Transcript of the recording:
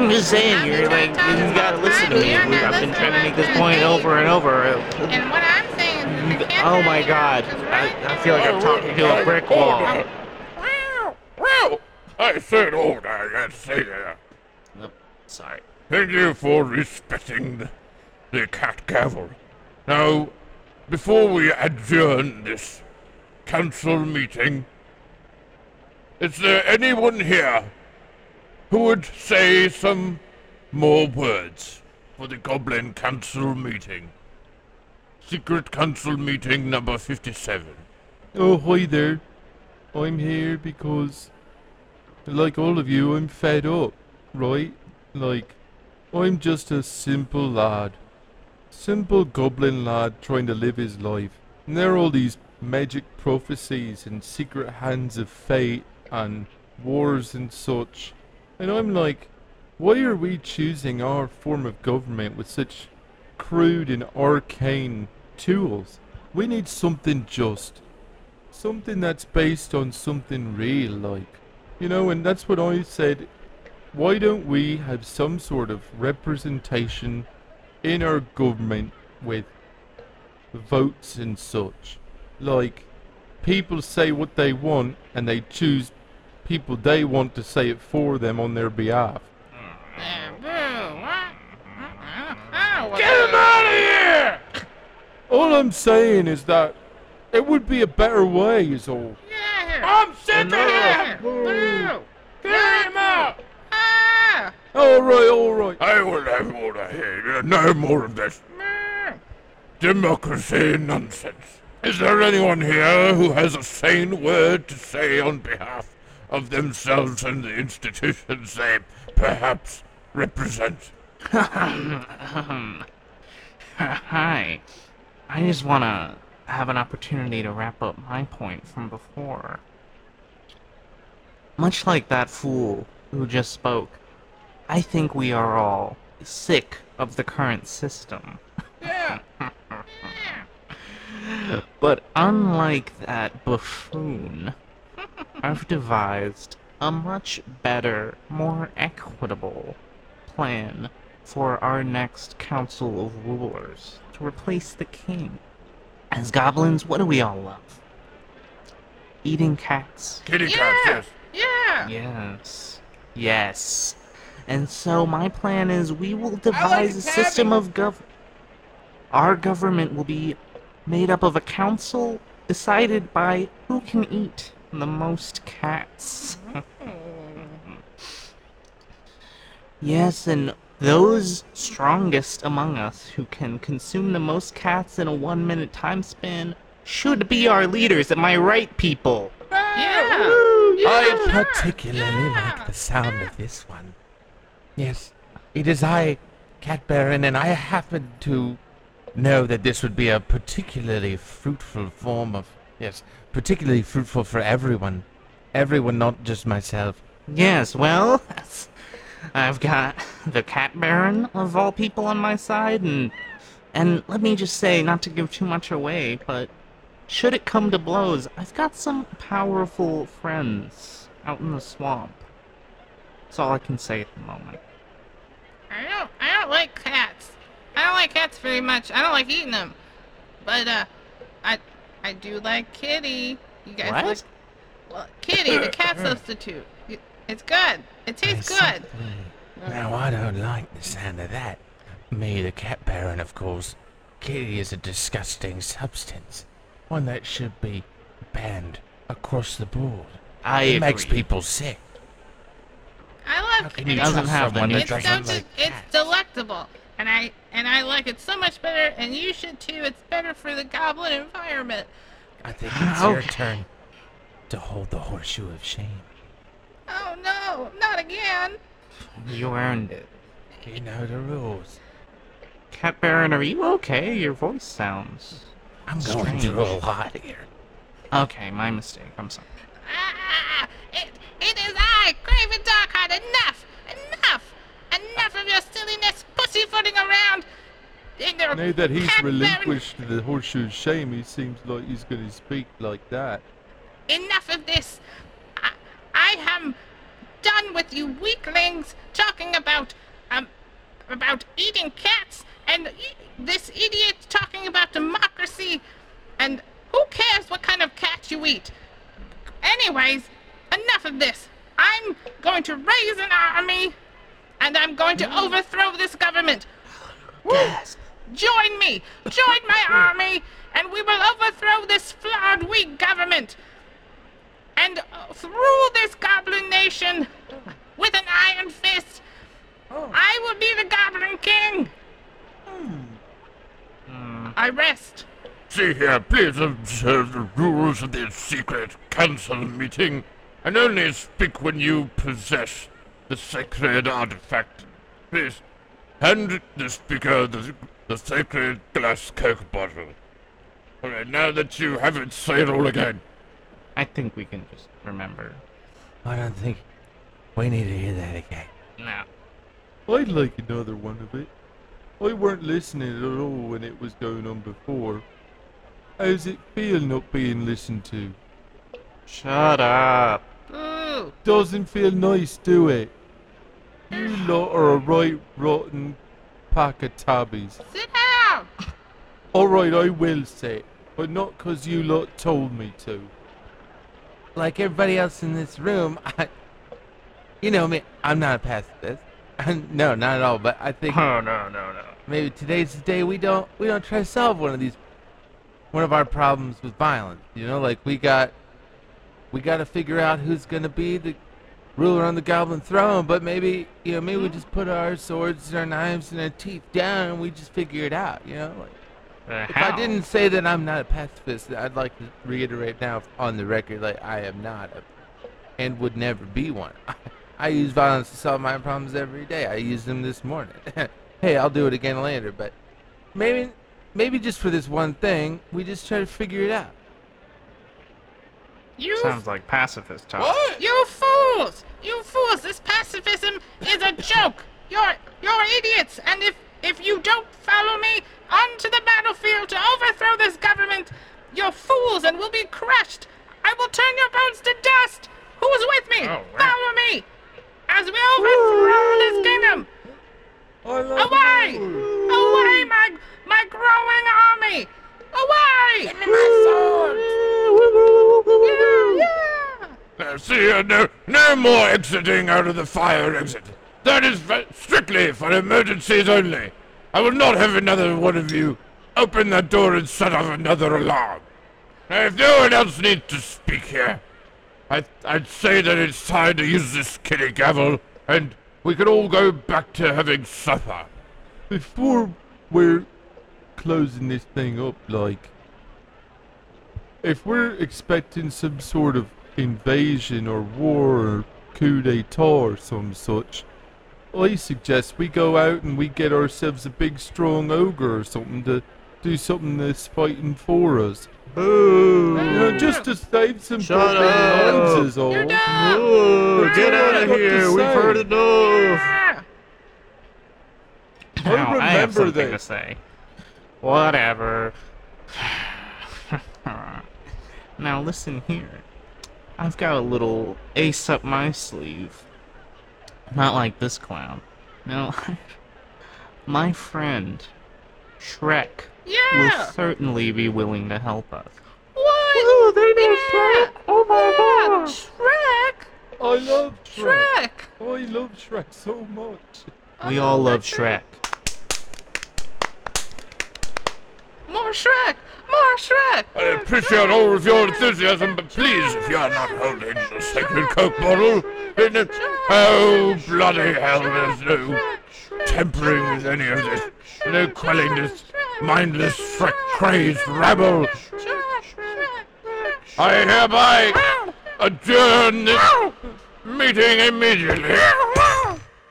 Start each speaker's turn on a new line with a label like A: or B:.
A: I'm just saying, you're like, you've gotta listen to me. I've been trying to
B: to
A: make this point over and over.
B: And what I'm saying is,
A: Oh my god, I, I feel like I'm talking to a brick wall.
C: Well, well, I said all I had to say uh, there.
A: Oh, Sorry.
C: Thank you for respecting the, the cat gavel. Now, before we adjourn this council meeting, is there anyone here who would say some more words for the Goblin Council meeting? Secret Council meeting number 57.
D: Oh, hi there. I'm here because, like all of you, I'm fed up, right? Like, I'm just a simple lad. Simple goblin lad trying to live his life. And there are all these magic prophecies and secret hands of fate and wars and such. And I'm like, why are we choosing our form of government with such crude and arcane tools? We need something just. Something that's based on something real, like. You know, and that's what I said. Why don't we have some sort of representation in our government with votes and such? Like, people say what they want and they choose people they want to say it for them on their behalf.
B: Boo, what?
C: Get him out of here!
D: All I'm saying is that it would be a better way, is all.
B: Yeah.
C: I'm sick of him!
B: Boo.
C: Get him out!
B: Ah.
D: Alright, alright.
C: I will have order here. No more of this democracy nonsense. Is there anyone here who has a sane word to say on behalf of themselves and the institutions they perhaps represent?
A: Hi. I just wanna have an opportunity to wrap up my point from before. Much like that fool who just spoke, I think we are all sick of the current system.
B: Yeah.
A: But unlike that buffoon, I've devised a much better, more equitable plan for our next council of rulers to replace the king. As goblins, what do we all love? Eating cats.
C: Kitty
B: Yeah.
C: cats, yes.
B: Yeah.
A: Yes. Yes. And so my plan is we will devise a system of gov. Our government will be made up of a council decided by who can eat the most cats. yes, and those strongest among us who can consume the most cats in a one minute time span should be our leaders. Am I right, people?
B: Yeah.
E: I particularly like the sound of this one. Yes, it is I, Cat Baron, and I happen to know that this would be a particularly fruitful form of. Yes, particularly fruitful for everyone. Everyone, not just myself.
A: Yes, well, I've got the Cat Baron of all people on my side, and and let me just say, not to give too much away, but should it come to blows, I've got some powerful friends out in the swamp. That's all I can say at the moment.
B: I don't. I don't like cats. I don't like cats very much. I don't like eating them. But uh, I I do like Kitty. You guys
A: What?
B: like well, Kitty, the cat mm. substitute. It's good. It tastes
E: I
B: good.
E: see. Now, I don't like the sound of that. Me, the Cat Baron, of course. Kitty is a disgusting substance. One that should be banned across the board.
A: I
E: it makes people sick.
B: I
E: How
B: love
E: can
B: Kitty.
E: you
A: Doesn't have
E: someone
A: one,
E: that
A: it
B: It's
E: doesn't
B: so
E: like
B: it's delectable, and I and I like it so much better, and you should too. It's better for the goblin environment.
E: I think it's your turn to hold the horseshoe of shame.
B: Oh no, not again.
A: You earned it.
E: You know the rules.
A: Cat Baron, are you okay? Your voice sounds.
E: I'm going
A: Strange.
E: through a lot here.
A: Okay, my mistake. I'm sorry.
B: Ah, ah, ah, ah it, it is I, Craven Darkheart. Enough, enough, enough of your silliness, pussyfooting around. In your
D: Now that he's relinquished the horseshoe shame, he seems like he's going to speak like that.
B: Enough of this. I, I am done with with you weaklings talking about um about eating cats and e- this idiot talking about democracy and who cares what kind of cat you eat? Anyways, enough of this. I'm going to raise an army and I'm going to overthrow this government.
E: Gasp.
B: Join me! Join my army, and we will overthrow this flawed, weak government and uh, rule this goblin nation with an iron fist. I will be the Goblin King. I rest.
C: See here, please observe the rules of this secret council meeting, and only speak when you possess the sacred artifact. Please, hand the speaker the, the sacred glass coke bottle. Alright, now that you haven't say it all again.
A: I think we can just remember.
E: I don't think we need to hear that again.
A: No.
D: I'd like another one of it. I weren't listening at all when it was going on before. How's it feel not being listened to?
A: Shut up.
D: Doesn't feel nice, do it? You lot are a right rotten pack of tabbies.
B: Sit down.
D: Alright, I will sit, it, but not 'cause you lot told me to.
E: Like everybody else in this room, I, you know me, I'm not a pacifist. no, not at all. But I think
A: Oh, no, no, no.
E: maybe today's the day we don't we don't try to solve one of these one of our problems with violence. You know, like we got we got to figure out who's gonna be the ruler on the goblin throne. But maybe you know maybe we just put our swords, and our knives, and our teeth down, and we just figure it out. You know, like.
A: Uh,
E: If I didn't say that I'm not a pacifist, I'd like to reiterate now on the record, like I am not, a, and would never be one. I use violence to solve my problems every day. I used them this morning. hey, I'll do it again later, but maybe, maybe just for this one thing, we just try to figure it out.
B: You
A: Sounds like pacifist talk.
B: You fools! You fools! This pacifism is a joke! You're you're idiots! And if if you don't follow me onto the battlefield to overthrow this government, you're fools and will be crushed! I will turn your bones to dust! Who's with me?
A: Oh, wow.
B: Follow me! As we overthrow this kingdom! Away! Away, my my growing army! Away! Give me my sword! Yeah, yeah!
C: Uh, see here, no, more exiting out of the fire exit. That is strictly for emergencies only. I will not have another one of you open that door and set off another alarm. Now, if no one else needs to speak here, I, I'd say that it's time to use this kitty gavel, and we can all go back to having supper.
D: Before we're closing this thing up, like, if we're expecting some sort of invasion or war or coup d'etat or some such, I suggest we go out and we get ourselves a big strong ogre or something to do something that's fighting for us.
A: Boo!
D: You know, just to save some
A: Shut
D: fucking
A: up.
D: lives is all.
B: You're dumb!
A: Boo! Get out of here! We've heard enough!
B: Yeah.
A: Now, I have
D: remember
A: something to say. Whatever. now listen here. I've got a little ace up my sleeve. Not like this clown. No. my friend, Shrek, will certainly be willing to help us.
B: What? Oh, they know Shrek! Oh my god! Shrek!
D: I love Shrek.
B: Shrek!
D: I love Shrek so much.
A: We all oh,
B: love
A: Shrek.
B: More Shrek! More Shrek!
C: I appreciate all of your enthusiasm, but please, if you are not holding the sacred Coke bottle, then uh, oh bloody hell, there's no tempering with any of this, no quelling this mindless Shrek crazed rabble. I hereby adjourn this meeting immediately.